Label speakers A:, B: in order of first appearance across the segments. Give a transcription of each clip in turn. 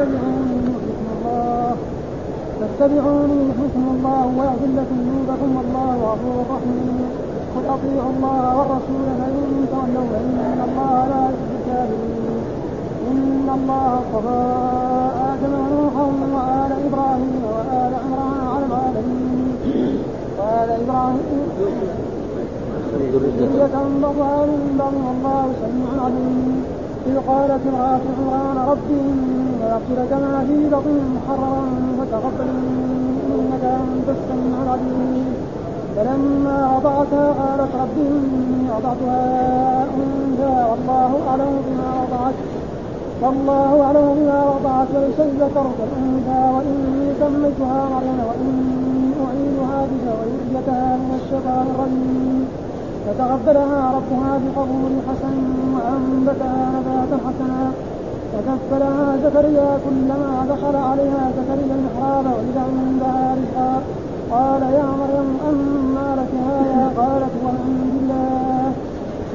A: فاتبعوني يحبكم الله. فاتبعوني يحبكم الله ويغفر لكم ذنوبكم والله غفور رحيم. قل أطيعوا الله والرسول فإن تولوا فإن الله لا يحب الكافرين إن الله اصطفى آدم ونوحا وآل إبراهيم وآل عمران على العالمين. قال إبراهيم. ذرية بعضها من بعض والله سميع عليم. إذ قالت امرأة عمران ربي إني أغفرك ما في بطن محررا فتقبل إنك أنت السميع العليم. فلما وضعتها قالت رب إني وضعتها أنثى والله أعلم بما وضعت والله أعلم بما وضعت وليس الذكر كالأنثى وإني سميتها مريم وإني أعيدها بك وذريتها من الشيطان الرجيم. فتقبلها ربها بقبول حسن وأنبتها نباتا حسنا. وكفلها زكريا كلما دخل عليها زكريا المحراب وجد عندها رزقا. قال يا مريم أما لك هذا؟ قالت والحمد لله.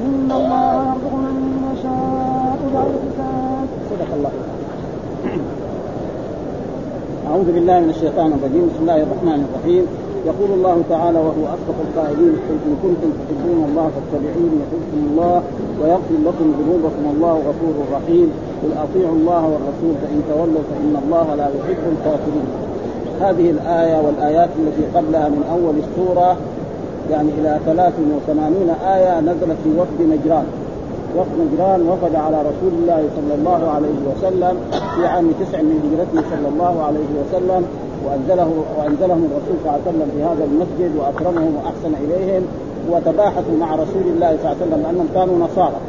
A: إن الله يرزق من يشاء بغير حساب
B: صدق الله. أعوذ بالله من الشيطان الرجيم. بسم الله الرحمن الرحيم. يقول الله تعالى وهو أصدق القائلين إن كنتم تحبون الله فاتبعوني يحبكم الله ويغفر لكم ذنوبكم الله غفور رحيم. قل أطيعوا الله والرسول فإن تولوا فإن الله لا يحب الكافرين. هذه الآية والآيات التي قبلها من أول السورة يعني إلى 83 آية نزلت في وفد نجران. وفد نجران وفد على رسول الله صلى الله عليه وسلم في عام تسع من هجرته صلى الله عليه وسلم. وانزله وأنزلهم الرسول صلى الله عليه وسلم في هذا المسجد وأكرمهم وأحسن إليهم وتباحثوا مع رسول الله صلى الله عليه وسلم لأنهم كانوا نصارى.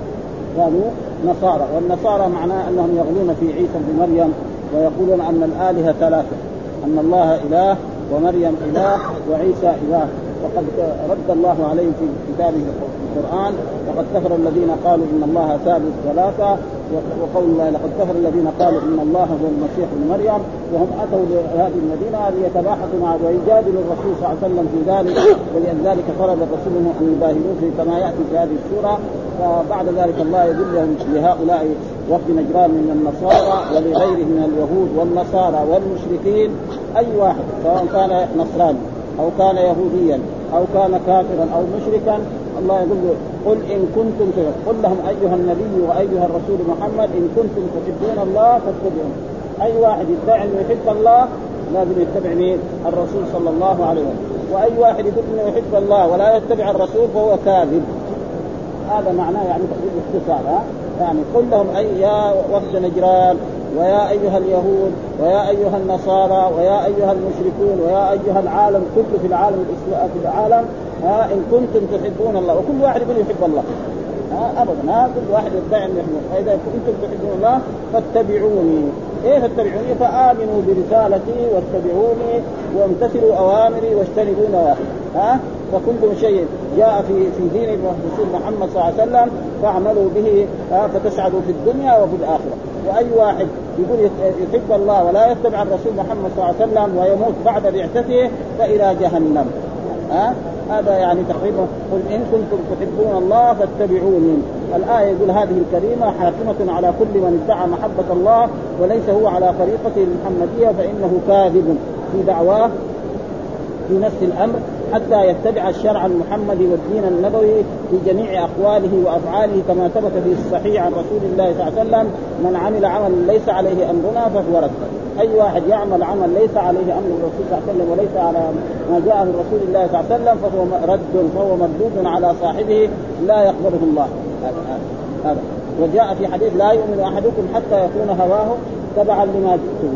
B: كانوا نصارى. والنصارى معناه أنهم يغلون في عيسى بن مريم ويقولون أن الآلهة ثلاثة. أن الله إله ومريم إله وعيسى إله. وقد رد الله عليهم في كتابه القرآن وقد كفر الذين قالوا إن الله ثالث ثلاثة وقول الله لقد كفر الذين قالوا إن الله هو المسيح ابن مريم وهم أتوا لهذه المدينة ليتباحثوا مع ويجادلوا الرسول صلى الله عليه وسلم في ذلك ولذلك طلب الرسول أن يباهلوه كما يأتي في هذه السورة فبعد ذلك الله يدلهم لهؤلاء وفد نجران من النصارى ولغيرهم من اليهود والنصارى والمشركين. أي واحد سواء كان نصراني أو كان يهوديا أو كان كافرا أو مشركا الله يقول له قل إن كنتم قل لهم أيها النبي وأيها الرسول محمد إن كنتم تحبون الله فاتبعون أي واحد يدعي انه يحب الله لازم يتبع مين؟ الرسول صلى الله عليه وسلم. وأي واحد يقول انه يحب الله ولا يتبع الرسول فهو كاذب. هذا معناه يعني باختصار ها؟ يعني قل لهم اي يا وفد نجران ويا أيها اليهود ويا أيها النصارى ويا أيها المشركون ويا أيها العالم كله في العالم في العالم. ها إن كنتم تحبون الله وكل واحد يقول يحب الله. ها ابدا ها كل واحد يدعي إنه يحب فإذا كنتم تحبون الله فاتبعوني. كيف اتبعوني فآمنوا برسالتي واتبعوني وامتثلوا أوامري واجتنبوا نواهي. ها؟ فكل شيء جاء في في دين محمد صلى الله عليه وسلم فاعملوا به فتسعدوا في الدنيا وفي الآخرة. وأي واحد يقول يحب الله ولا يتبع الرسول محمد صلى الله عليه وسلم ويموت بعد بعثته فإلى جهنم. ها؟ هذا يعني تقريبا قل إن كنتم تحبون الله فاتبعوني. الآية يقول هذه الكريمة حاكمة على كل من ادعى محبة الله وليس هو على طريقته المحمديه فإنه كاذب في دعواه في نفس الأمر. حتى يتبع الشرع المحمدي والدين النبوي في جميع أقواله وأفعاله كما ثبت في الصحيح عن رسول الله صلى الله عليه وسلم من عمل عملا ليس عليه أمرنا فهو رد. أي واحد يعمل عمل ليس عليه أمر الرسول صلى الله عليه وسلم وليس على ما جاء من رسول الله صلى الله عليه وسلم فهو رد فهو مردود على صاحبه لا يقبله الله. هذا وجاء في حديث لا يؤمن أحدكم حتى يكون هواه تبعا لما جئت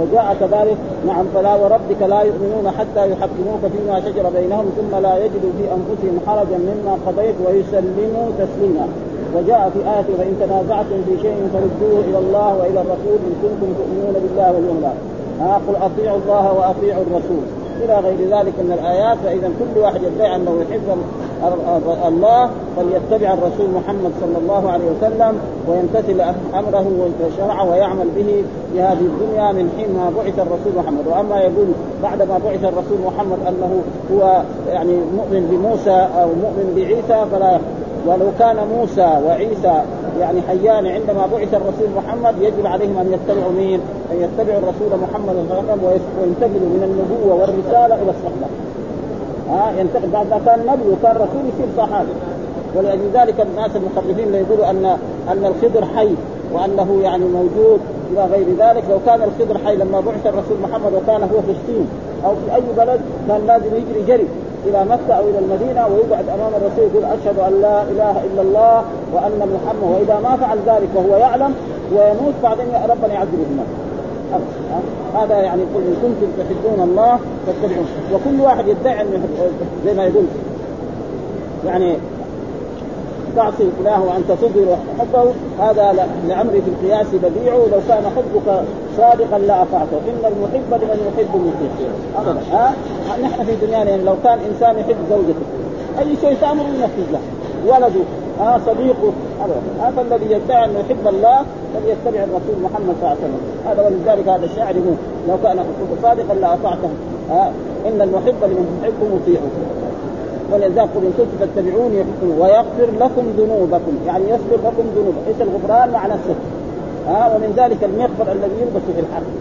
B: وجاء كذلك نعم فلا وربك لا يؤمنون حتى يحكموك فيما شجر بينهم ثم لا يجدوا في أنفسهم حرجا مما قضيت ويسلموا تسليما. وجاء في آية فإن تنازعتم في شيء فردوه إلى الله وإلى الرسول إن كنتم تؤمنون بالله واليوم الآخر. ها قل أطيعوا الله وأطيعوا الرسول. إلى غير ذلك من الآيات فإذا كل واحد يدعي أنه يحب الله فليتبع الرسول محمد صلى الله عليه وسلم ويمتثل أمره وشرعه ويعمل به في هذه الدنيا من حين ما بعث الرسول محمد وأما يقول بعد ما بعث الرسول محمد أنه هو يعني مؤمن بموسى أو مؤمن بعيسى فلا ولو كان موسى وعيسى يعني حيان عندما بعث الرسول محمد يجب عليهم أن يتبعوا مين؟ أن يتبعوا الرسول محمد صلى الله عليه وسلم وينتقلوا من النبوة والرسالة إلى الصحبه. ها ينتقل بعد ما كان نبي وكان رسول يصير صحابي. ولأجل ذلك الناس المخرفين يقولوا ان أن الخضر حي وأنه يعني موجود إلى غير ذلك. لو كان الخضر حي لما بعث الرسول محمد وكان هو في الصين أو في أي بلد كان لازم يجري جري إلى مكة أو إلى المدينة ويقعد أمام الرسول يقول أشهد أن لا إله إلا الله وأن محمد. وإذا ما فعل ذلك وهو يعلم ويموت بعدين ربنا يعذبه هناك هذا يعني قل إن كنتم تحبون الله فاتبعون وكل واحد يدعي انه زي ما يقول. يعني تعصي الاله وأنت تظهر حبه هذا لأمري في القياس بديع. لو كان حبك صادقا لاطعته إن المحب لمن يحب مطيع ابدا. ها؟ نحن في دنيانا يعني لو كان إنسان يحب زوجته أي شيء تأمر ينفذ له ولده. ها صديقه هذا الذي يدعي انه يحب الله فليتبع الرسول محمد صلى الله عليه وسلم. هذا ولذلك هذا الشاعر يقول لو كان حبك صادقا لأطعته. ها؟ إن المحب لمن يحب مطيع. ولذلك قل إن كنتم تتبعوني ويغفر لكم ذنوبكم. يعني يغفر لكم ذنوبكم. إيش الغفران معنى ها؟ ومن ذلك المغفر الذي يلبس في الحرب.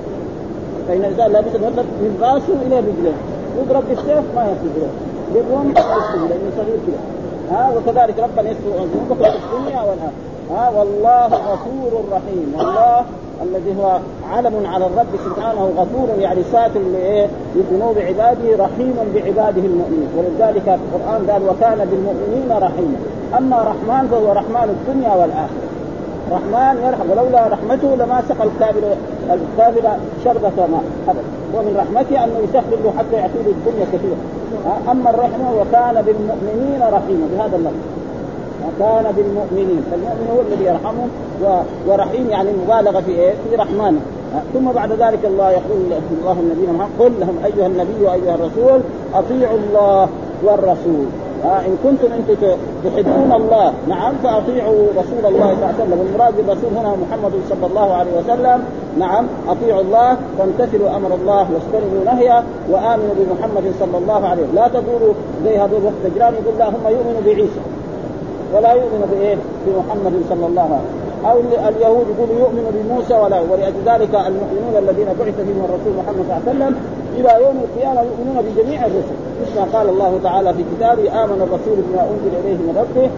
B: فإن الانسان لابس المغفر من راسه إلى رجليه. يضرب بالسيف ما يصير بالرمح ما لأنه صغير كذا ها وكذلك ربنا يستر ذنوبكم في الدنيا والآخرة. ها والله غفور رحيم. والله الذي هو علم على الرب سبحانه غفور يعني ساتر لذنوب عباده رحيم بعباده المؤمنين. ولذلك القرآن قال وكان بالمؤمنين رحيما أما رحمن فهو رحمن الدنيا والآخرة. رحمن يرحم ولولا رحمته لما سقى الكافر الكافر شربة ماء ابدا. ومن رحمته أنه يسخر له حتى يعطيه الدنيا كثيرا. أما الرحمة وكان بالمؤمنين رحيما بهذا اللفظ. وكان بالمؤمنين فالمؤمن هو الذي يرحمهم ورحيم يعني مبالغة في إيه؟ في رحمانه. ثم بعد ذلك الله يقول الله النبي قل لهم أيها النبي وأيها الرسول أطيعوا الله والرسول. آه إن كنتم أنتم تحبون الله نعم فأطيعوا رسول الله صلى الله عليه وسلم. والمراد بالرسول هنا محمد صلى الله عليه وسلم نعم أطيعوا الله فامتثلوا أمر الله واستلموا نهيه وآمنوا بمحمد صلى الله عليه وسلم. لا تقولوا زي هذول وقت تجران يقول لا هم يؤمنوا بعيسى ولا يؤمن بإيه؟ بمحمد صلى الله عليه وسلم. أو اليهود يقولوا يؤمن بموسى ولا ولأجل ذلك المؤمنون الذين بعث فيهم الرسول محمد صلى الله عليه وسلم إلى يوم القيامة يؤمنون بجميع الرسل. مثل قال الله تعالى في كتابه آمن الرسول بما أنزل إليه من ربه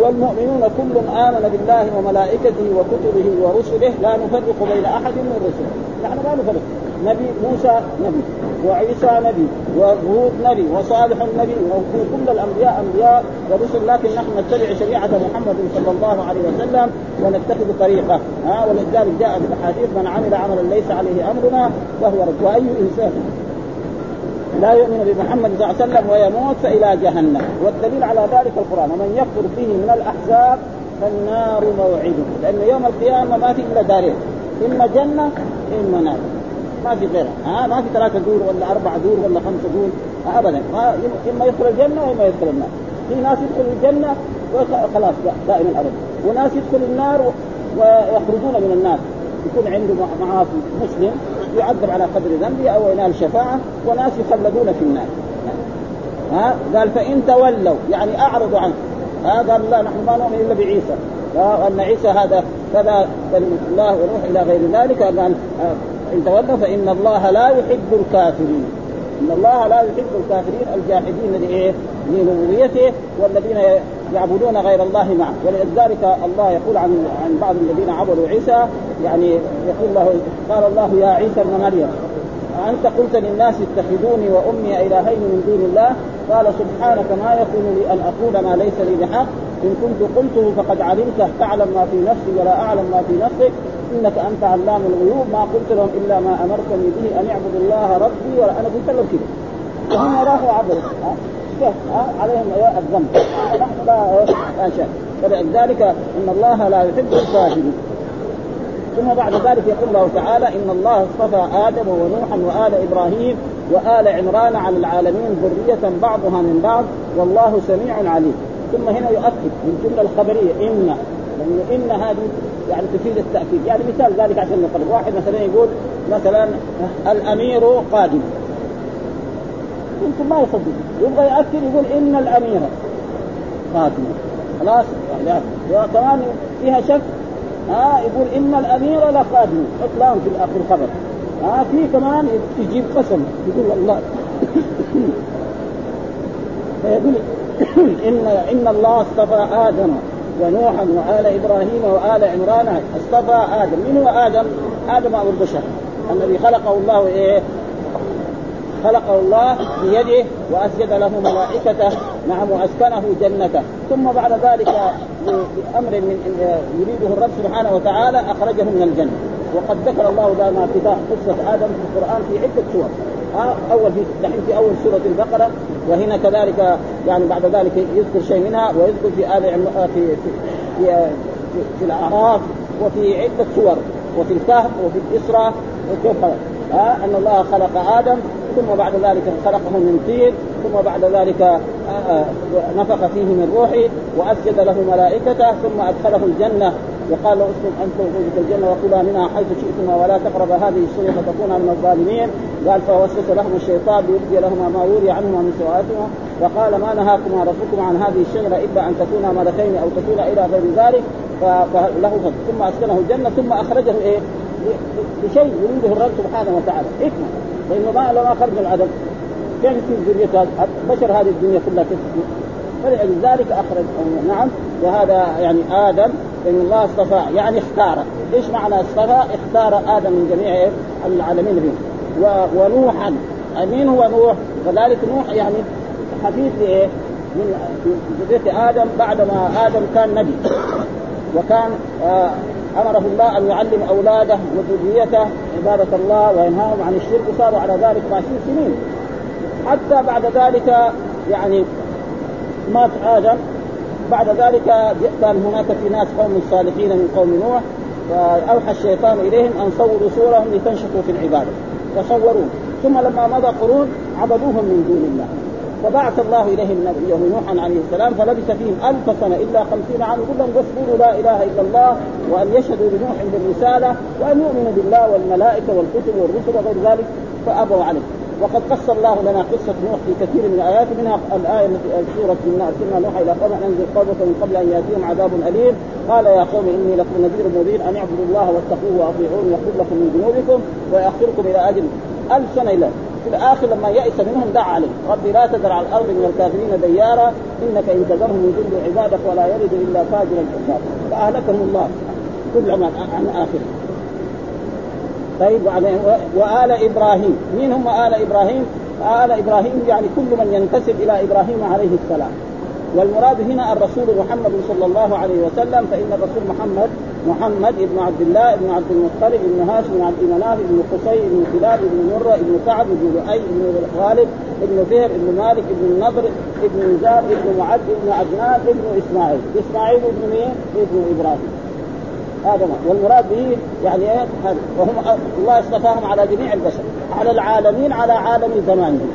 B: والمؤمنون كل آمن بالله وملائكته وكتبه ورسله لا نفرق بين أحد من رسله. نحن ما نفرق. نبي موسى نبي. وعيسى نبي وهود نبي وصالح نبي وكل الأنبياء أنبياء ورسل لكن نحن نتبع شريعة محمد صلى الله عليه وسلم ونتخذ طريقه. ها ولذلك جاء في الأحاديث من عمل عملا ليس عليه أمرنا فهو رد. وأي إنسان لا يؤمن بمحمد صلى الله عليه وسلم ويموت فإلى جهنم. والدليل على ذلك القرآن. ومن يكفر به من الأحزاب فالنار موعده. لأن يوم القيامة ما في إلا دارين إما جنة إما نار. ما في غيرها. ها ما في ثلاثة دور ولا أربع دور ولا خمسة دور أبدا. ما إما يدخل الجنة وإما يدخل النار. في ناس يدخل الجنة وخلاص دائما أبدا. وناس يدخل النار ويخرجون من النار. يكون عنده معاصي مسلم يعذب على قدر ذنبه أو ينال شفاعة وناس يخلدون في النار. ها قال فإن تولوا يعني أعرضوا عنه. ها قال لا نحن ما نؤمن إلا بعيسى. وان عيسى هذا كذا الله ونوح إلى غير ذلك. قال إن تولوا فإن الله لا يحب الكافرين. إن الله لا يحب الكافرين الجاحدين لايه؟ لربوبيته والذين يعبدون غير الله معه. ولذلك الله يقول عن عن بعض الذين عبدوا عيسى يعني يقول له قال الله يا عيسى ابن مريم أنت قلت للناس اتخذوني وأمي إلهين من دون الله؟ قال سبحانك ما يكون لي أن أقول ما ليس لي بحق. إن كنت قلته فقد علمته. تعلم ما في نفسي ولا أعلم ما في نفسك. إنك أنت علام الغيوب. ما قلت لهم إلا ما أمرتني به أن اعبدوا الله ربي أنا قلت لهم كذا وهم راحوا عبدوا عليهم الذنب. نحن لا شيء فلذلك إن الله لا يحب الكافرين ثم بعد ذلك يقول الله تعالى إن الله اصطفى آدم ونوحا وآل إبراهيم وآل عمران على العالمين ذرية بعضها من بعض. والله سميع عليم. ثم هنا يؤكد من الجمله الخبرية ان لأن إن هذه يعني تفيد التأكيد. يعني مثال ذلك عشان نقرب واحد مثلا يقول مثلا الأمير قادم. يمكن ما يصدق يبغى ياكد يقول إن الأمير قادم. خلاص. يعني وكمان فيها شك. ها يقول إن الأمير لخادم اطلام في الآخر الخبر. ها في كمان يجيب قسم. يقول والله فيقول ان إن الله اصطفى آدم ونوحا وآل إبراهيم وآل عمران اصطفى آدم من هو آدم؟ آدم أبو البشر الذي خلقه الله إيه؟ خلقه الله بيده وأسجد له ملائكته نعم وأسكنه جنته ثم بعد ذلك بأمر من يريده الرب سبحانه وتعالى أخرجه من الجنة وقد ذكر الله في قصة آدم في القرآن في عدة سور أول في دحين في أول سورة البقرة وهنا كذلك يعني بعد ذلك يذكر شيء منها ويذكر في آل في في في, في, في الأعراف وفي عدة سور وفي الكهف وفي الاسراء وكيف ها أن الله خلق آدم ثم بعد ذلك خلقه من طين ثم بعد ذلك آه، آه، نفخ فيه من روحه وأسجد له ملائكته ثم أدخله الجنة. وقال له اسكن أنت وزوجك الجنة وكلا منها حيث شئتما ولا تقرب هذه الشجره فتكونا من الظالمين. قال فوسوس لهم الشيطان ليبدي لهما ما وري عنهما من سوءاتهما. فقال ما نهاكما ربكما عن هذه الشجرة إلا أن تكونا ملكين أو تكونا إلى غير ذلك. فله ثم أسكنه الجنة ثم أخرجه إيه؟ لشيء يريده الرب سبحانه وتعالى. حكمة. لأنه ما لو ما خرج من العدم كيف يصير ذريته بشر هذه الدنيا كلها كيف فلذلك اخرج نعم. وهذا يعني آدم ان الله اصطفى. يعني اختار إيش معنى اصطفى؟ اختار آدم من جميع العالمين به ونوحا. مين هو نوح؟ كذلك نوح يعني حديث لايه؟ من ذريه آدم بعدما آدم كان نبي. وكان آه أمره الله أن يعلم أولاده وذريته عبادة الله وينهاهم عن الشرك وصاروا على ذلك عشرين سنين. حتى بعد ذلك يعني مات آدم. بعد ذلك كان هناك في ناس قوم صالحين من قوم نوح. فأوحى الشيطان إليهم أن صوروا صورهم لتنشطوا في العبادة. فصوروه ثم لما مضى قرون عبدوهم من دون الله. فبعث الله إليهم نبيه نوحا عليه السلام فلبث فيهم ألف سنة إلا خمسين عام يقول لهم بس لا إله إلا الله وأن يشهدوا لنوح بالرسالة وأن يؤمنوا بالله والملائكة والكتب والرسل وغير ذلك فأبوا عليه. وقد قص الله لنا قصة نوح في كثير من الآيات منها الآية التي سورة أرسلنا نوح إلى قوم أنزل قومك من قبل أن يأتيهم عذاب أليم. قال يا قوم إني لكم نذير مبين أن اعبدوا الله واتقوه وأطيعون يغفر لكم من ذنوبكم ويأخركم إلى أجل ألف سنة إلى. في الآخر لما يئس منهم دعا عليه ربي لا تذر على الأرض من الكافرين ديارا إنك إن تذرهم يضل عبادك ولا يلد إلا فاجرا كفارا فأهلكهم الله كل عن آخره. طيب وآل إبراهيم. مين هم آل إبراهيم؟ آل إبراهيم يعني كل من ينتسب إلى إبراهيم عليه السلام. والمراد هنا الرسول محمد صلى الله عليه وسلم فإن الرسول محمد محمد بن عبد الله بن عبد المطلب بن هاشم بن عبد مناف بن قصي بن كلاب بن مرة بن كعب بن لؤي بن غالب بن فهر بن مالك بن النضر بن نزار بن معد بن عدنان بن إسماعيل. إسماعيل بن مين؟ ابن إبراهيم. هذا والمراد به يعني إيه؟ وهم الله اصطفاهم على جميع البشر على العالمين على عالم زمانهم.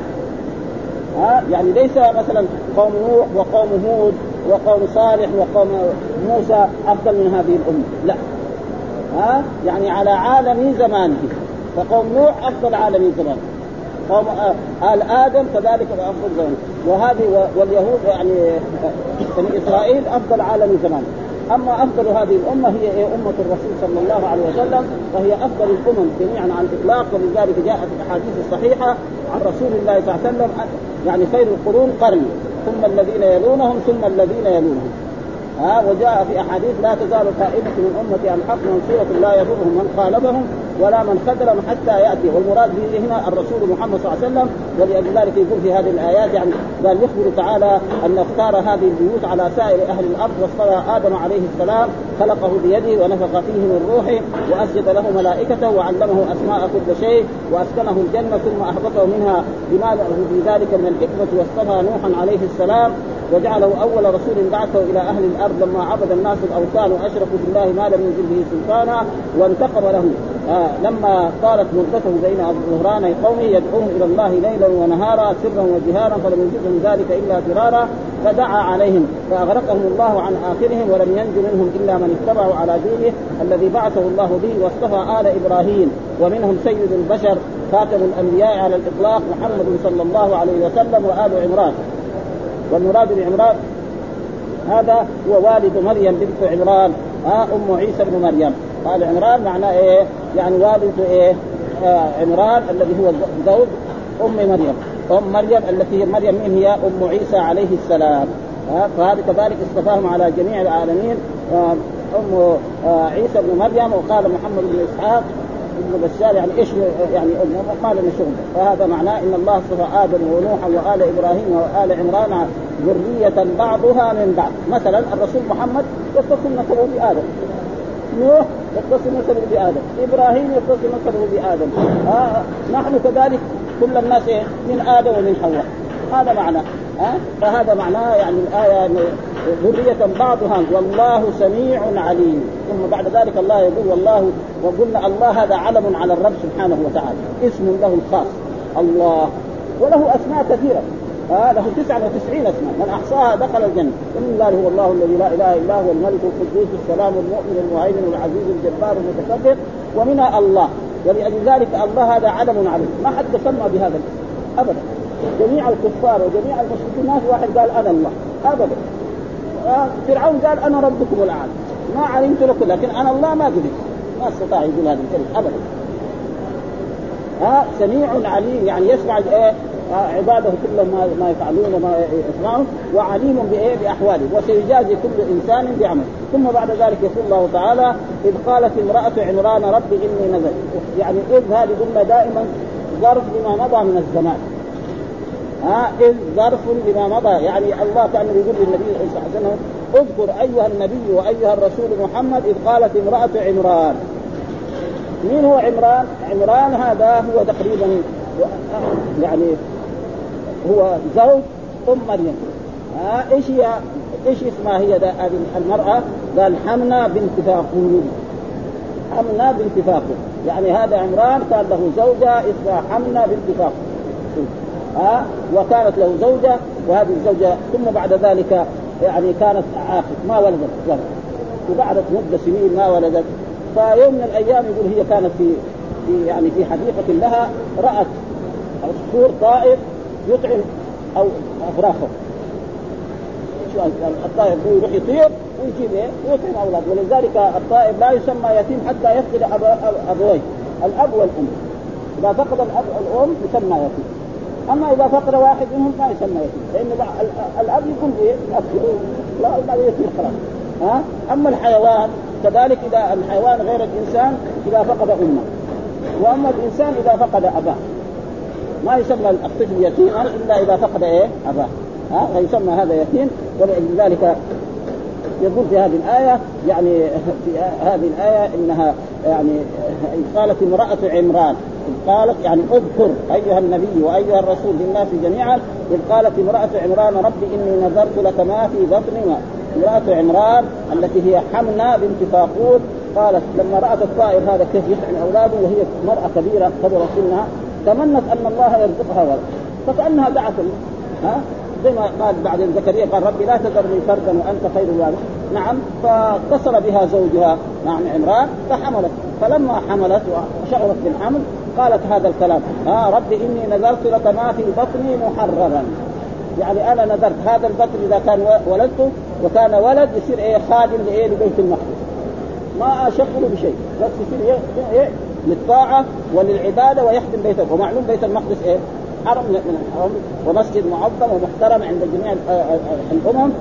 B: ها؟ يعني ليس مثلا قوم نوح وقوم هود وقوم صالح وقوم موسى أفضل من هذه الأمة. لا. ها؟ يعني على عالم زمانه فقوم نوح أفضل عالم زمانه قوم آل آدم كذلك أفضل زمان وهذه واليهود يعني بني إسرائيل أفضل عالم زمان أما أفضل هذه الأمة هي أمة الرسول صلى الله عليه وسلم فهي أفضل الأمم جميعا على الإطلاق ولذلك جاءت الأحاديث الصحيحة عن رسول الله صلى الله عليه وسلم يعني خير القرون قرني ثم الذين يلونهم ثم الذين يلونهم. ها وجاء في أحاديث لا تزال طائفه من أمتي عن حق منصورة لا يضرهم من خالفهم ولا من خذلهم حتى يأتي. والمراد به هنا الرسول محمد صلى الله عليه وسلم ولأجل ذلك يقول في هذه الآيات يعني قال يخبر تعالى أن اختار هذه البيوت على سائر أهل الأرض واصطفى آدم عليه السلام خلقه بيده ونفخ فيه من روحه وأسجد له ملائكته وعلمه أسماء كل شيء وأسكنه الجنة ثم أهبطه منها بما له في ذلك من الحكمة واصطفى نوحا عليه السلام وجعله أول رسول بعثه إلى أهل الأرض لما عبد الناس الأوثان وأشركوا بالله ما لم ينزل به سلطانا وانتقم له. آه لما طالت مدته بين ظهران قومه يدعوهم إلى الله ليلا ونهارا سرا وجهارا فلم يجدهم ذلك إلا فرارا. فدعا عليهم فأغرقهم الله عن آخرهم ولم ينج منهم إلا من اتبعوا على دينه الذي بعثه الله به واصطفى آل إبراهيم ومنهم سيد البشر خاتم الأنبياء على الإطلاق محمد صلى الله عليه وسلم وآل عمران والمراد بعمران هذا هو والد مريم بنت عمران ها أم عيسى بن مريم قال عمران معناه إيه؟ يعني والد إيه؟ آه عمران الذي هو زوج أم مريم أم مريم التي مريم من هي أم عيسى عليه السلام. ها فهذه كذلك اصطفاهم على جميع العالمين. آه أم آه عيسى بن مريم وقال محمد بن إسحاق ابن بشار يعني إيش يعني ما لنا شغل. فهذا معناه إن الله اصطفى آدم ونوحا وآل إبراهيم وآل عمران ذرية بعضها من بعض، مثلا الرسول محمد يتصل نسبه بآدم. نوح يتصل نسبه بآدم، إبراهيم يتصل نسبه بآدم، آه نحن كذلك كل الناس من آدم ومن حواء. هذا معناه ها؟ فهذا معناه يعني الآية ذرية بعضها والله سميع عليم. ثم بعد ذلك الله يقول والله وقلنا الله هذا علم على الرب سبحانه وتعالى. اسم له الخاص الله. وله أسماء كثيرة. آه له 99 أسماء. من أحصاها دخل الجنة. إن الله هو الله الذي لا إله إلا هو الملك القدوس السلام المؤمن المهيمن العزيز الجبار المتكبر ومنها الله. ولذلك الله هذا علم عليه ما حد سمى بهذا الاسم. ابدا. جميع الكفار وجميع المشركين ما في واحد قال أنا الله. ابدا. آه فرعون قال أنا ربكم الأعلى. ما علمت لكم لكن أنا الله ما قدر ما استطاع يقول هذا الكلمة ابدا. ها آه سميع عليم يعني يسمع إيه آه عباده كلهم ما, يفعلون وما يسمعون وعليم بإيه؟ بأحواله وسيجازي كل إنسان بعمله. ثم بعد ذلك يقول الله تعالى إذ قالت امرأة عمران ربي إني نذرت. يعني إذ هذه قلنا دائما ظرف لما مضى من الزمان. ها؟ إذ ظرف لما مضى. يعني الله كأن يقول للنبي صلى الله عليه وسلم اذكر أيها النبي وأيها الرسول محمد إذ قالت امرأة عمران. مين هو عمران؟ عمران هذا هو تقريبا يعني هو زوج أم مريم. ها إيش هي إيش اسمها هي هذه المرأة؟ قال حمنا بنت فاقود حمنا بنت فاقود يعني هذا عمران كان له زوجة اسمها حمنا بنت فاقود ها وكانت له زوجة وهذه الزوجة ثم بعد ذلك يعني كانت عاقل ما ولدت ولد وبعد مدة سنين ما ولدت. فيوم من الأيام يقول هي كانت في في يعني في حديقة لها رأت عصفور طائر يطعم أو أفراخه. الطائر يروح يطير ويجيب إيه؟ ويطعم أولاده. ولذلك الطائر لا يسمى يتيم حتى يفقد أبويه. الأب والأم. إذا فقد الأب والأم يسمى يتيم. أما إذا فقد واحد منهم ما يسمى يتيم. لأن الأب يكون إيه؟ لا ما يتيم خلاص. ها؟ أما الحيوان كذلك إذا الحيوان غير الإنسان إذا فقد أمه. وأما الإنسان إذا فقد أباه. ما يسمى الطفل يتيما إلا إذا فقد إيه؟ اباه ها؟ فيسمى هذا يتيم ولذلك يقول في هذه الآية يعني في هذه الآية إنها يعني قالت امرأة عمران إذ قالت يعني اذكر أيها النبي وأيها الرسول للناس جميعا إذ قالت امرأة عمران ربي إني نذرت لك ما في بطني امرأة عمران التي هي حمنة بنت فاقود قالت لما رأت الطائر هذا كيف يطعم أولاده وهي مرأة كبيرة كبر سنها تمنت أن الله يرزقها ولد فكأنها دعت ها؟ زي ما قال بعد زكريا قال ربي لا تذرني فردا وأنت خير الوارث نعم فاتصل بها زوجها نعم عمران فحملت. فلما حملت وشعرت بالحمل قالت هذا الكلام ها ربي إني نذرت لك ما في بطني محررا. يعني أنا نذرت هذا البطن إذا كان ولدته وكان ولد يصير إيه خادم لإيه لبيت المقدس. ما أشغله بشيء بس يصير إيه, إيه للطاعة وللعبادة ويخدم بيت ومعلوم بيت المقدس إيه؟ حرم من الحرم ومسجد معظم ومحترم عند جميع الأمم.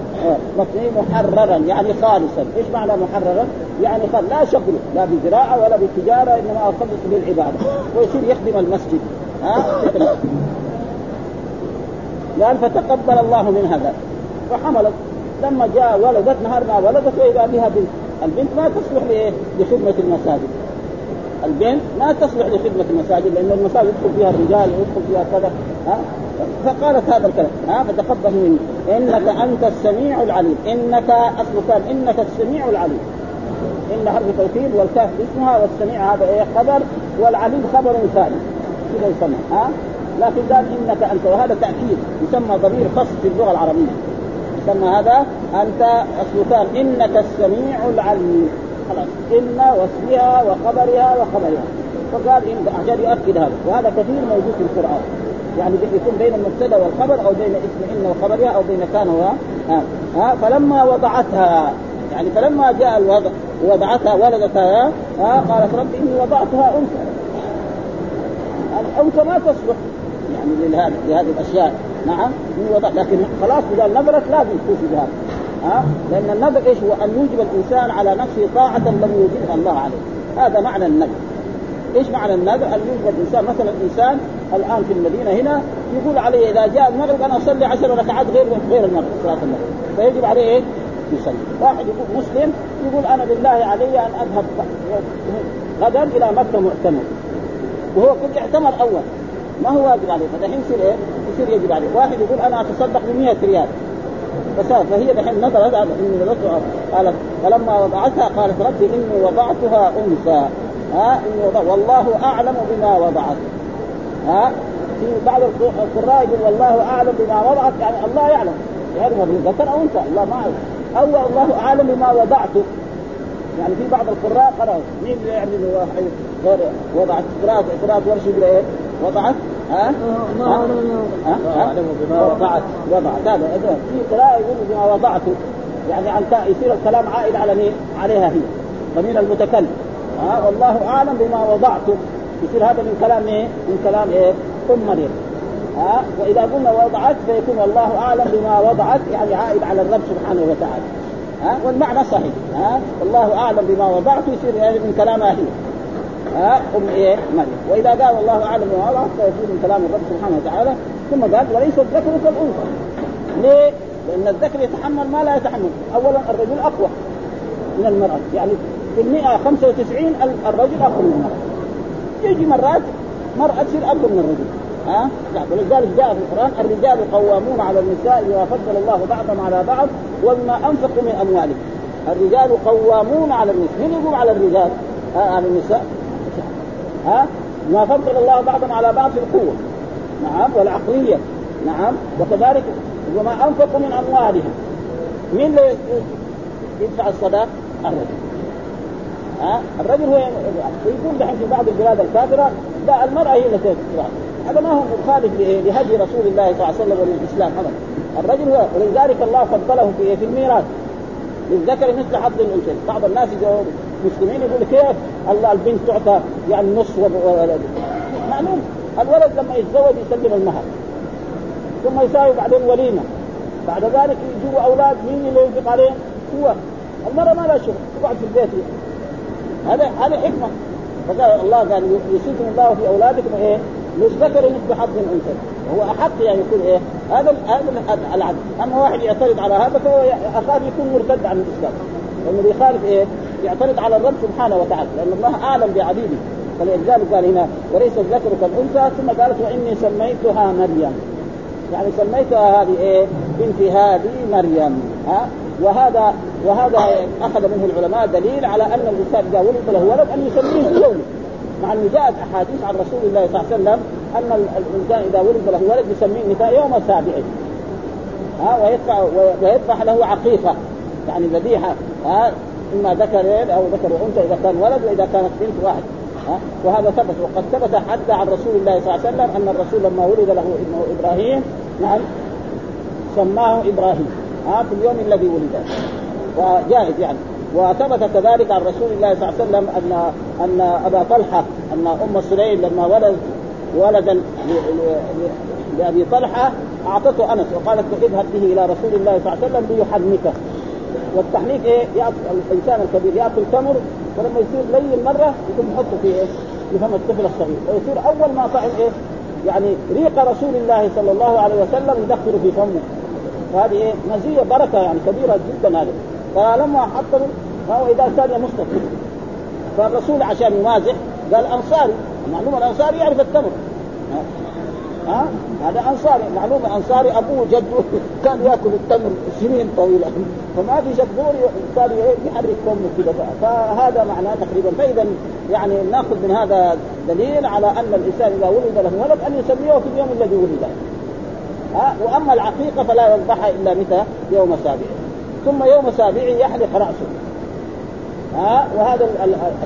B: مبني محررا يعني خالصا، إيش معنى محررا؟ يعني خالص لا شغل لا بزراعة ولا بالتجاره إنما أخلص للعباده ويصير يخدم المسجد. ها؟ قال فتقبل الله منها ذلك وحملت لما جاء ولدت نهار ما ولدت وإذا بها بنت. البنت ما تصلح لإيه؟ لخدمة المساجد. البنت ما تصلح لخدمة المساجد لأن المساجد يدخل فيها الرجال ويدخل فيها كذا ها؟ فقالت هذا الكلام ها؟ فتقبل مني إنك أنت السميع العليم إنك أصل كان إنك السميع العليم. إن حرف توكيد والكاف اسمها والسميع هذا إيه؟ خبر والعليم خبر ثاني. كذا يسمى ها؟ لكن قال إنك أنت وهذا تأكيد يسمى ضمير فصل في اللغة العربية. يسمى هذا أنت أصل كان إنك السميع العليم. خلاص إن واسمها وخبرها وخبرها. فقال إن عشان يؤكد هذا وهذا كثير موجود في القرآن. يعني يكون بين المبتدأ والخبر أو بين اسم ان وخبرها أو بين كان و آه. ها فلما وضعتها يعني فلما جاء الوضع وضعتها ولدتها ها قالت رب إني وضعتها أنثى. الأنثى ما تصلح يعني لهذه الأشياء. نعم وضعت لكن خلاص إذا نذرت لازم بهذا ها؟ لأن النذر إيش هو؟ أن يوجب الإنسان على نفسه طاعة لم يوجبها الله عليه. هذا معنى النذر إيش معنى النذر؟ أن يوجد الإنسان مثلا إنسان الآن في المدينة هنا يقول عليه إذا جاء المغرب أنا أصلي عشر ركعات غير غير المغرب صلاة المغرب. فيجب عليه إيه؟ يصلي. واحد يقول مسلم يقول أنا بالله علي أن أذهب غدا إلى مكة مؤتمر. وهو كنت اعتمر أول. ما هو واجب عليه؟ فدحين يصير إيه؟ يصير يجب عليه. واحد يقول أنا أتصدق ب 100 ريال. فهي دحين نظرت إني وضعتها قالت فلما وضعتها قالت ربي إني وضعتها أنثى. ها إني وضع والله أعلم بما وضعت. ها في بعض القراء يقول والله أعلم بما وضعت يعني الله يعلم. يعلم يعني ذكر أو أنثى الله ما أعلم. أو الله أعلم بما وضعته يعني في بعض القراء قرأوا. مين يعني غير وضعت قراءة قراءة ورش يقول إيه؟ وضعت ها؟
A: ها؟
B: أعلم بما وضعت. وضعت. هذا في قراءة يقول بما وضعته يعني عن يصير الكلام عائد على مين؟ عليها هي. ضمير المتكلم. ها؟ والله أعلم بما وضعته يصير هذا من كلام إيه؟ من كلام إيه؟ أم مريم. ها؟ وإذا قلنا وضعت فيكون والله أعلم بما وضعت يعني عائد على الرب سبحانه وتعالى. ها؟ والمعنى صحيح. ها؟ والله أعلم بما وضعت يصير يعني من كلامها هي. ها ام إيه مريم وإذا قال الله أعلم بما وضعت فيكون من كلام الرب سبحانه وتعالى ثم قال وليس الذكر كالأنثى. ليه؟ لأن الذكر يتحمل ما لا يتحمل. اولا الرجل أقوى من المرأة. يعني في المئة 95 الرجل أقوى من المرأة. يجي مرات مرأة تصير أقوى من الرجل. ها؟ ولذلك جاء في القرآن الرجال قوامون على النساء بما فضل الله بعضهم على بعض وبما أنفقوا من أموالهم. الرجال قوامون على النساء. من يقوم على الرجال؟ ها على النساء. ها؟ ما فضل الله بعضهم على بعض في القوة. نعم والعقلية. نعم وكذلك وما أنفقوا من أموالهم. مين اللي يدفع الصداق؟ الرجل. ها؟ الرجل هو يقول دحين في بعض البلاد الكافرة لا المرأة هي اللي تدفع. هذا ما هو مخالف لهدي رسول الله صلى الله عليه وسلم وللاسلام ابدا. الرجل هو ولذلك الله فضله في في الميراث. للذكر مثل حظ الانثيين بعض الناس يجوا مسلمين يقول كيف الله البنت تعطى يعني نص ولد معلوم. الولد لما يتزوج يسلم المهر. ثم يساوي بعدين وليمة. بعد ذلك يجوا أولاد مين اللي ينفق عليهم؟ هو. المرأة ما لها شغل تقعد في البيت. هذا هذا حكمة. فقال الله قال يوصيكم الله في أولادكم إيه؟ للذكر مثل حظ الأنثى. هو أحق يعني يكون إيه؟ هذا هذا العدل. أما واحد يعترض على هذا فهو أخاف يكون مرتد عن الإسلام. لأنه بيخالف إيه؟ يعترض على الرب سبحانه وتعالى لأن الله اعلم بعبيده. فلذلك قال هنا وليس الذكر كالأنثى ثم قالت وإني سميتها مريم. يعني سميتها هذه إيه؟ بنت هذه مريم. ها؟ وهذا وهذا أخذ منه العلماء دليل على أن الإنسان إذا ولد له ولد أن يسميه بيومه مع انه جاءت أحاديث عن رسول الله صلى الله عليه وسلم أن الإنسان إذا ولد له ولد يسميه النساء يوم السابع. ها؟ ويدفع ويذبح له عقيقة يعني ذبيحة. ها؟ إما ذكرين أو ذكر وانثى إذا كان ولد وإذا كانت بنت واحد. وهذا ثبت. وقد ثبت حتى عن رسول الله صلى الله عليه وسلم أن الرسول لما ولد له ابنه إبراهيم نعم سماه إبراهيم ها في اليوم الذي ولد. وجائز يعني. وثبت كذلك عن رسول الله صلى الله عليه وسلم أن أن أبا طلحة أن أم سليم لما ولد ولدا لأبي طلحة أعطته أنس وقالت اذهب به إلى رسول الله صلى الله عليه وسلم ليحنكه والتحنيك إيه؟ ياكل الإنسان الكبير يأكل تمر ولما يصير لين مرة يكون يحطه في إيه؟ في فم الطفل الصغير ويصير أول ما طعم إيه؟ يعني ريق رسول الله صلى الله عليه وسلم يدخل في فمه وهذه إيه؟ مزية بركة يعني كبيرة جدا هذه فلما حط فهو إذا كان مصطفى فالرسول عشان يمازح قال أنصاري معلومه الأنصاري يعرف التمر ها؟ هذا أنصاري معلومه أنصاري أبوه جده كان يأكل التمر سنين طويلة. فما في شك دوري صار يحرك فمه كذا فهذا معناه تقريبا. فاذا يعني نأخذ من هذا دليل على أن الإنسان إذا ولد له ولد أن يسميه في اليوم الذي ولد. ها؟ وأما العقيقة فلا يذبحها إلا متى؟ يوم سابعه ثم يوم سابعه يحلق رأسه. ها؟ وهذا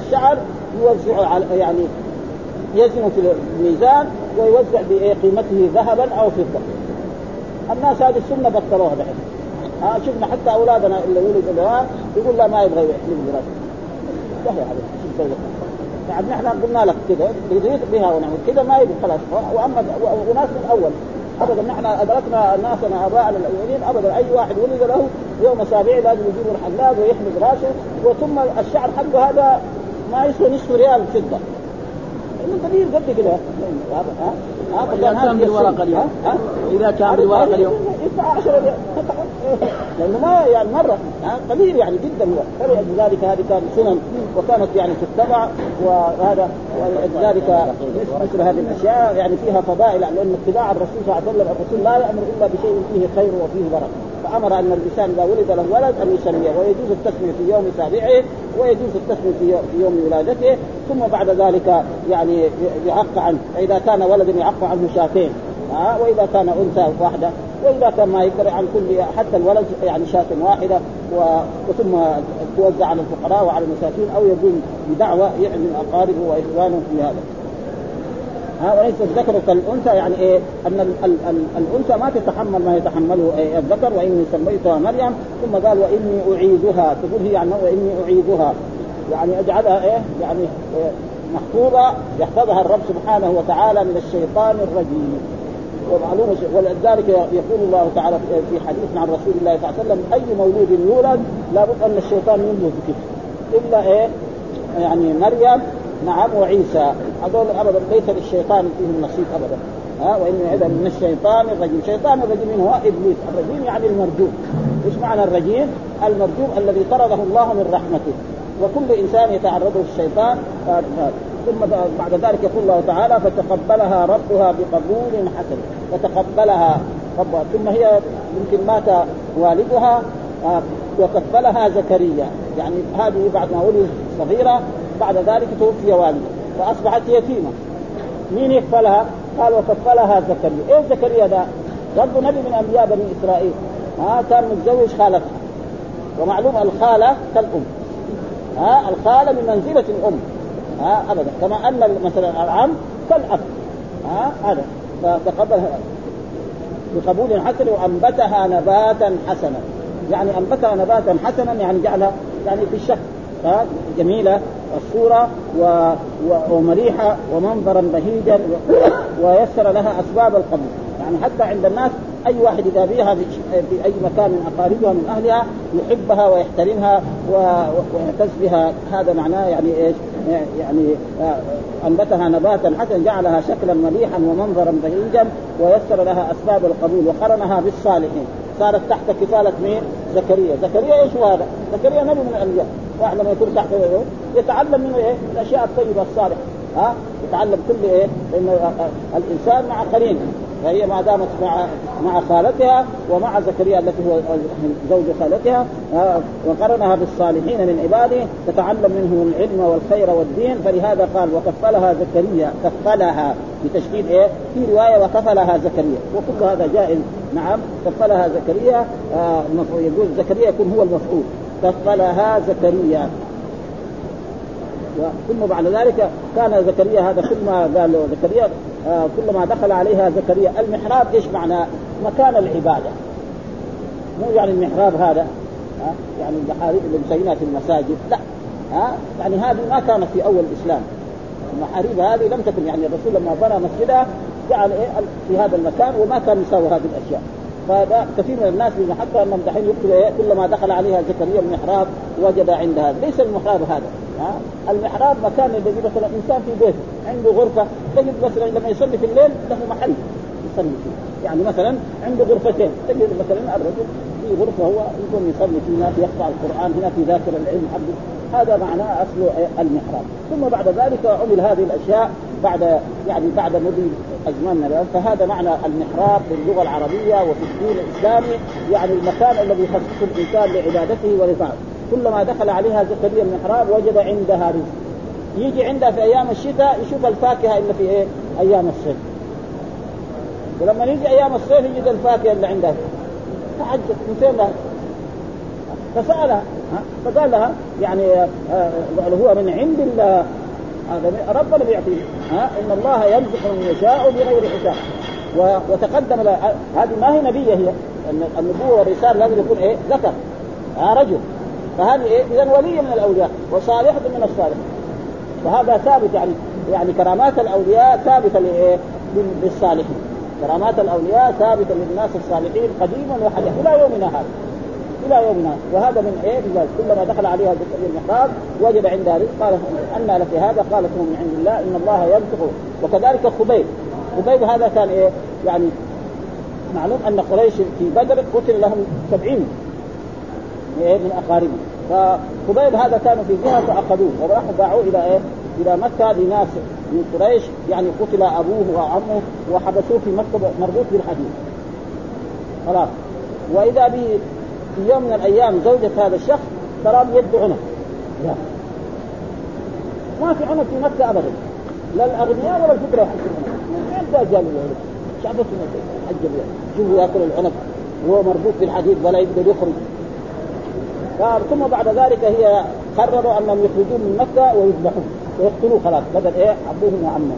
B: الشعر يوزع على يعني يزن في الميزان ويوزع بقيمته ذهبا أو فضة. الناس هذه السنة بطلوها دحين. ها شفنا حتى أولادنا اللي ولدوا له يقول لا ما يبغى يحلف براسه يا عليك يعني نحن قلنا لك كذا يضيق بها ونعمل كذا ما يبغى خلاص. وأما وناس من أول. ابدا نحن أدركنا ناسنا اباءنا الأولين ابدا أي واحد ولد له يوم سابع لازم يجيب الحلاق ويحمد راسه وثم الشعر حقه هذا ما يسوى نصف ريال فضة. انه كبير قد كذا ها
C: كان بالورقه اليوم. إذا كان بالورقه اليوم.
B: يدفع 10 ريال لأنه ما يعني مرة. قليل يعني جدا هو. فلذلك هذه كانت سنن وكانت يعني تتبع وهذا ولذلك مثل هذه الأشياء. يعني فيها فضائل لأن اتباع الرسول صلى الله عليه وسلم الرسول لا يأمر إلا بشيء فيه خير وفيه بركة. فأمر أن الإنسان إذا ولد له ولد أن يسميه ويجوز التسمية في يوم سابعه ويجوز التسمية في يوم ولادته ثم بعد ذلك يعني يعق عنه. فإذا كان ولد يعق عنه شاتين ها وإذا كان أنثى واحدة وإذا كان ما يقدر عن كل حتى الولد يعني شاة واحدة وثم توزع على الفقراء وعلى المساكين أو يقوم بدعوة يعلن أقاربه وإخوانه في هذا. وليس الذكر كالأنثى يعني إيه؟ أن ال ال ال الأنثى ما تتحمل ما يتحمله إيه؟ الذكر وإني سميتها مريم ثم قال وإني أعيدها. تقول هي يعني وإني أعيدها. يعني أجعلها إيه؟ يعني إيه؟ محفوظة يحفظها الرب سبحانه وتعالى من الشيطان الرجيم. ومعلومة ولذلك يقول الله تعالى في حديث عن رسول الله صلى الله عليه وسلم أي مولود يولد لابد أن الشيطان ينبذ كتفه إلا إيه؟ يعني مريم نعم وعيسى. هذول ابدا ليس للشيطان فيهم نصيب ابدا. ها وان يعد من الشيطان الرجيم، الشيطان الرجيم هو؟ إبليس، الرجيم يعني المرجوم، إيش معنى الرجيم؟ المرجوم الذي طرده الله من رحمته، وكل إنسان يتعرضه الشيطان ثم بعد ذلك يقول الله تعالى فتقبلها ربها بقبول حسن. فتقبلها ربها. ثم هي يمكن مات والدها. وكفلها زكريا. يعني هذه بعد ما ولدت صغيرة. بعد ذلك توفي والدها فأصبحت يتيمة. مين يكفلها؟ قال وكفلها زكريا، إيه زكريا ده؟ برضه نبي من أنبياء بني إسرائيل. ها آه كان متزوج خالتها ومعلوم الخالة كالأم. ها آه الخاله بمنزله الأم. ها آه أبدا. كما أن مثلا العم كالأب. ها هذا. فتقبلها بقبول حسن وأنبتها نباتا حسنا. يعني أنبتها نباتا حسنا يعني جعلها يعني في الشكل جميلة. الصورة و... و... ومريحة ومنظرا بهيجا و... ويسر لها أسباب القبول. يعني حتى عند الناس أي واحد إذا بها في, أي مكان من أقاربها من أهلها يحبها ويحترمها و... ويعتز بها. هذا معناه يعني إيش؟ يعني أنبتها نباتا حتى جعلها شكلا مليحا ومنظرا بهيجا ويسر لها أسباب القبول وقرنها بالصالحين. صارت تحت كفالة مين؟ زكريا، زكريا إيش هذا؟ زكريا نبي من الأنبياء، واحد لما يكون تحت يتعلم منه إيه؟ الأشياء الطيبة الصالحة، ها؟ يتعلم كل إيه؟ لأن الإنسان مع قرين فهي ما دامت مع مع خالتها ومع زكريا التي هو زوج خالتها وقرنها بالصالحين من عباده تتعلم منه العلم والخير والدين فلهذا قال وكفلها زكريا كفلها بتشديد إيه؟ في رواية وكفلها زكريا وكل هذا جائز نعم. كفلها زكريا آه يقول زكريا يكون هو المفعول. كفلها زكريا. ثم بعد ذلك كان زكريا هذا كل ما قال زكريا آه كلما دخل عليها زكريا. المحراب إيش معناه؟ مكان العبادة. مو يعني المحراب هذا آه يعني المحاريب اللي مسوينها في المساجد. لا ها آه يعني هذه ما كانت في أول الإسلام. المحاريب هذه لم تكن يعني الرسول لما بنى مسجده جعل إيه؟ في هذا المكان وما كان يساوي هذه الأشياء. فهذا كثير من الناس حتى أنهم دحين يكتبوا إيه؟ كلما دخل عليها زكريا المحراب وجد عندها. ليس المحراب هذا ها؟ المحراب مكان الذي مثلا إنسان في بيته عنده غرفة تجد مثلا لما يصلي في الليل له محل يصلي فيه. يعني مثلا عنده غرفتين تجد مثلا الرجل في غرفة هو يقوم يصلي فيها يقرأ القرآن هنا في ذاكر العلم حقه. هذا معناه أصل المحراب. ثم بعد ذلك عمل هذه الأشياء بعد يعني بعد مضي ازماننا الان فهذا معنى المحراب في اللغة العربية وفي الدين الإسلامي يعني المكان الذي يخصصه الإنسان لعبادته ورفاعته كلما دخل عليها زكريا المحراب وجد عندها رزق. يجي عندها في أيام الشتاء يشوف الفاكهة إلا في إيه؟ أيام الصيف. ولما يجي أيام الصيف يجد الفاكهة اللي عندها. تعجب من فين فسألها. فقال لها يعني هو من عند الله. هذا ربنا بيعطيه ها؟ إن الله يرزق من يشاء بغير حساب. وتقدم هذه ما هي نبية هي؟ النبوة والرسالة لازم يكون إيه؟ ذكر. ها؟ رجل. فهذه إيه؟ اذا ولي من الأولياء وصالح من الصالحين وهذا ثابت يعني يعني كرامات الأولياء ثابتة لإيه؟ للصالحين. كرامات الأولياء ثابتة للناس الصالحين قديما وحديثا. إلى يومنا هذا. إلى يومنا وهذا من إيه؟ كلما دخل عليها ذكر المحراب وجد عندها رزق قال أن لك هذا؟ قالت من عند الله. إن الله ينفق وكذلك خبيب. خبيب هذا كان إيه؟ يعني معلوم أن قريش في بدر قتل لهم سبعين من أقاربهم. فخبيب هذا كانوا في جهة فأخذوه. وراحوا باعوه إلى إيه؟ إلى مكة لناس من قريش يعني قتل أبوه وعمه وحبسوه في مكة مربوط بالحديد. خلاص. وإذا به في يوم من الأيام زوجة هذا الشخص ترى يد عنق. لا. ما في عنق في مكة ابدا. لا الأغنياء ولا الفقراء يحصلون جابوا له شعبته حج شوفوا يأكل العنب وهو مربوط بالحديد ولا يقدر يخرج. ثم بعد ذلك هي قرروا أنهم يخرجوه من مكة ويذبحوه ويقتلوه خلاص بدل إيه؟ ابوهم وعمه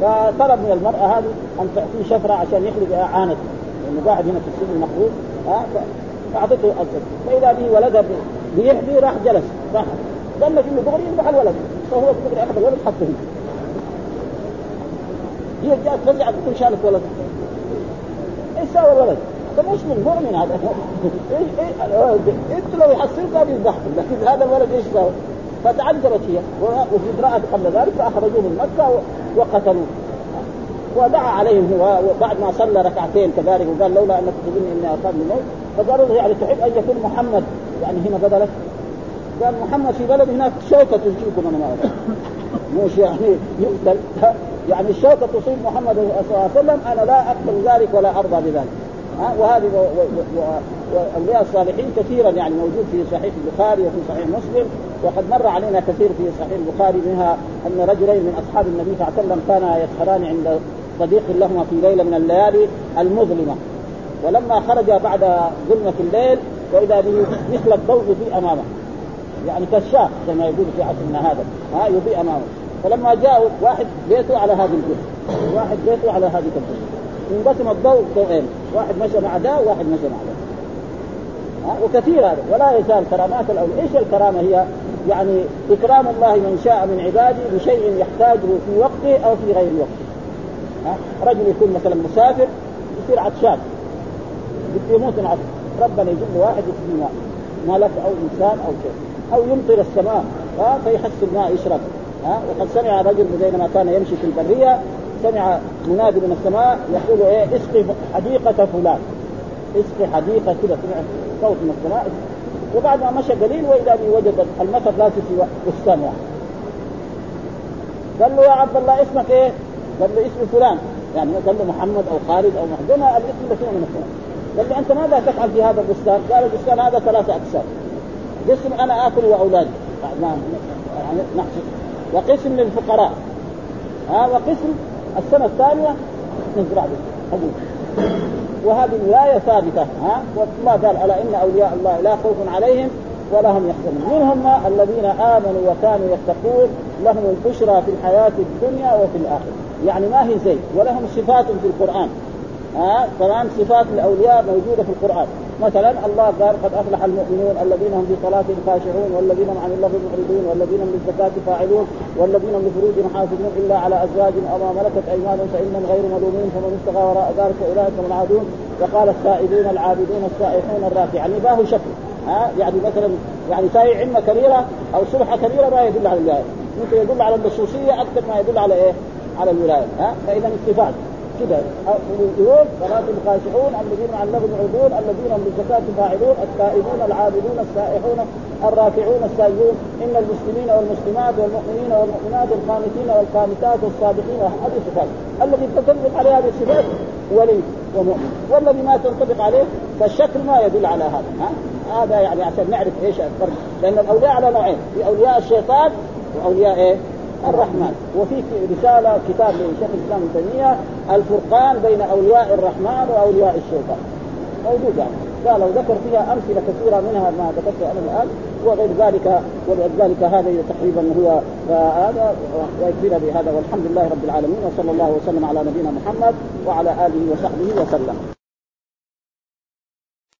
B: فطلب من المرأة هذه أن تعطيه شفرة عشان يخرج عانته لأنه قاعد هنا في السجن مخروج ها؟ فأعطته الجد فإذا به ولدها بيحبي راح جلس راح. قال لك إنه دغري يذبح الولد. فهو دغري أخذ الولد حطه هنا. هي جاءت فزعت تقول شالت ولد. إيش سوى الولد؟ ده مسلم مؤمن هذا؟ إيش إيه إنت لو يحصلك هذه يذبحكم لكن هذا الولد إيش سوى؟ فتعذرت هي وفي امرأة قبل ذلك فأخرجوه من مكة وقتلوه. ودعا عليهم هو وبعد ما صلى ركعتين كذلك وقال لولا أنك تظن أني أصاب الموت فقالوا يعني تحب أن يكون محمد؟ يعني هنا بدلك قال محمد في بلد هناك شوكة تجيكم أنا ما مش يعني يقتل. يعني الشوكة تصيب محمد صلى الله عليه وسلم أنا لا اقبل ذلك ولا أرضى بذلك. وهذه واولياء الصالحين كثيرا يعني موجود في صحيح البخاري وفي صحيح مسلم وقد مر علينا كثير في صحيح البخاري منها أن رجلين من أصحاب النبي صلى الله عليه وسلم كانا يسهران عند صديق لهما في ليلة من الليالي المظلمة. ولما خرج بعد ظلمة الليل وإذا به مثل الضوء يضيء أمامه. يعني كالشاف زي ما يقول في عصرنا هذا ها يضيء أمامه. فلما جاء واحد بيته على هذه الجهه واحد بيته على هذه الجهه انقسم الضوء ضوئين واحد مشى مع ده وواحد مشى مع ده وكثير هذا. ولا يزال كرامات الاولياء إيش الكرامة هي؟ يعني إكرام الله من شاء من عباده بشيء يحتاجه في وقته أو في غير وقته. ها؟ رجل يكون مثلا مسافر يصير عطشان. يموت من عطش. ربنا يجيب له واحد يسقي ماء ملك أو إنسان أو شيء. أو يمطر السماء. ها؟ فيحصل ماء يشرب. ها؟ وقد سمع رجل بينما كان يمشي في البرية سمع منادي من السماء يقول إيه؟ اسقي حديقة فلان. اسقي حديقة كذا سمع صوت من السماء وبعد ما مشى قليل واذا به وجد المطر لا تسوى بستان واحد. قال له يا عبد الله اسمك إيه؟ قال له اسمي فلان. يعني قال له محمد أو خالد أو محمد. الاسم بس من الفلان قال له أنت ماذا تفعل في هذا البستان؟ قال البستان هذا ثلاثة أقسام. قسم أنا آكل وأولادي. يعني نحسب وقسم للفقراء. ها وقسم السنة الثانية. نزرع به وهذه الولايه ثابتة ها؟ والله قال ألا إن أولياء الله لا خوف عليهم ولا هم يحزنون. من هم الذين آمنوا وكانوا يتقون لهم البشرى في الحياة الدنيا وفي الآخرة. يعني ما هي زي ولهم صفات في القرآن ها؟ كمان صفات الأولياء موجودة في القرآن. مثلا الله قال قد أفلح المؤمنون الذين هم في صلاتهم خاشعون والذين هم عن اللغو معرضون والذين هم للزكاة فاعلون والذين هم لفروجهم حافظون إلا على ازواجهم أو ما ملكت أيمانهم فانهم غير ملومين فمن ابتغى وراء ذلك فاولئك هم العادون. وقال السائلون العابدون السائحون الراكعون يعني ما هو شكل؟ ها؟ يعني مثلا يعني ساي عمه كبيرة أو صلحه كبيرة ما يدل على الولاية. ممكن يدل على اللصوصيه أكثر ما يدل على إيه؟ على الولاية. ها؟ فإذا الصفات كده. يقول صلاة الخاشعون الذين عن اللغو معرضون الذين هم للزكاة فاعلون التائبون العابدون السائحون الراكعون السائلون إن المسلمين والمسلمات والمؤمنين والمؤمنات والقانتين والقانتات والصادقين هذه الصفات الذي تنطبق عليه هذه الصفات ولي ومؤمن. والذي ما تنطبق عليه فالشكل ما يدل على هذا. ها؟ هذا يعني عشان نعرف إيش الفرق. لأن الأولياء على نوعين. في أولياء الشيطان وأولياء إيه؟ الرحمن. وفي رسالة كتاب لشيخ الإسلام ابن تيمية الفرقان بين أولياء الرحمن وأولياء الشيطان. موجود يعني قالوا ذكر فيها أمثلة كثيرة منها ما ذكرت أنا الآن وغير ذلك ولذلك هذا تقريبا هو هذا ويكفينا بهذا والحمد لله رب العالمين وصلى الله وسلم على نبينا محمد وعلى آله وصحبه وسلم.